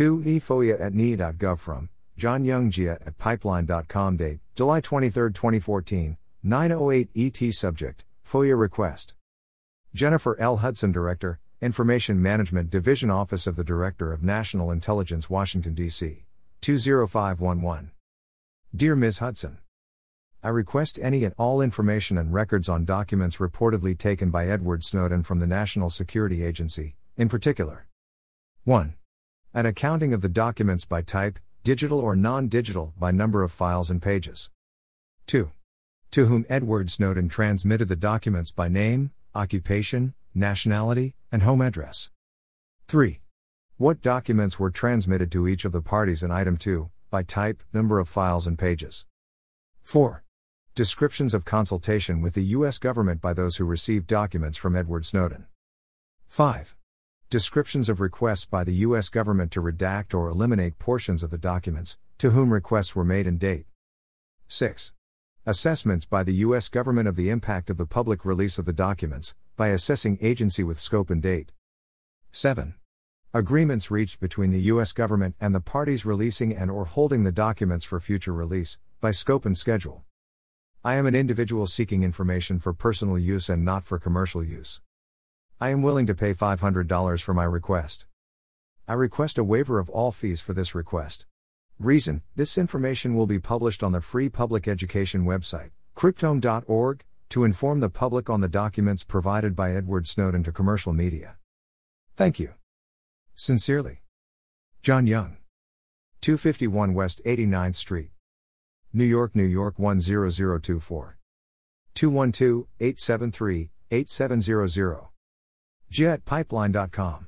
2. eFOIA at NIE.gov from John Young jya at pipeline.com date July 23, 2014, 908 ET subject FOIA request. Jennifer L. Hudson Director, Information Management Division Office of the Director of National Intelligence Washington DC 20511. Dear Ms. Hudson, I request any and all information and records on documents reportedly taken by Edward Snowden from the National Security Agency, in particular. 1. An accounting of the documents by type, digital or non digital, by number of files and pages. 2. To whom Edward Snowden transmitted the documents by name, occupation, nationality, and home address. 3. What documents were transmitted to each of the parties in item 2, by type, number of files and pages. 4. Descriptions of consultation with the U.S. government by those who received documents from Edward Snowden. 5. Descriptions of requests by the U.S. government to redact or eliminate portions of the documents, to whom requests were made and date. 6. Assessments by the U.S. government of the impact of the public release of the documents, by assessing agency with scope and date. 7. Agreements reached between the U.S. government and the parties releasing and or holding the documents for future release, by scope and schedule. I am an individual seeking information for personal use and not for commercial use. I am willing to pay $500 for my request. I request a waiver of all fees for this request. Reason This information will be published on the free public education website, cryptome.org, to inform the public on the documents provided by Edward Snowden to commercial media. Thank you. Sincerely. John Young. 251 West 89th Street. New York, New York 10024. 212 873 8700 jetpipeline.com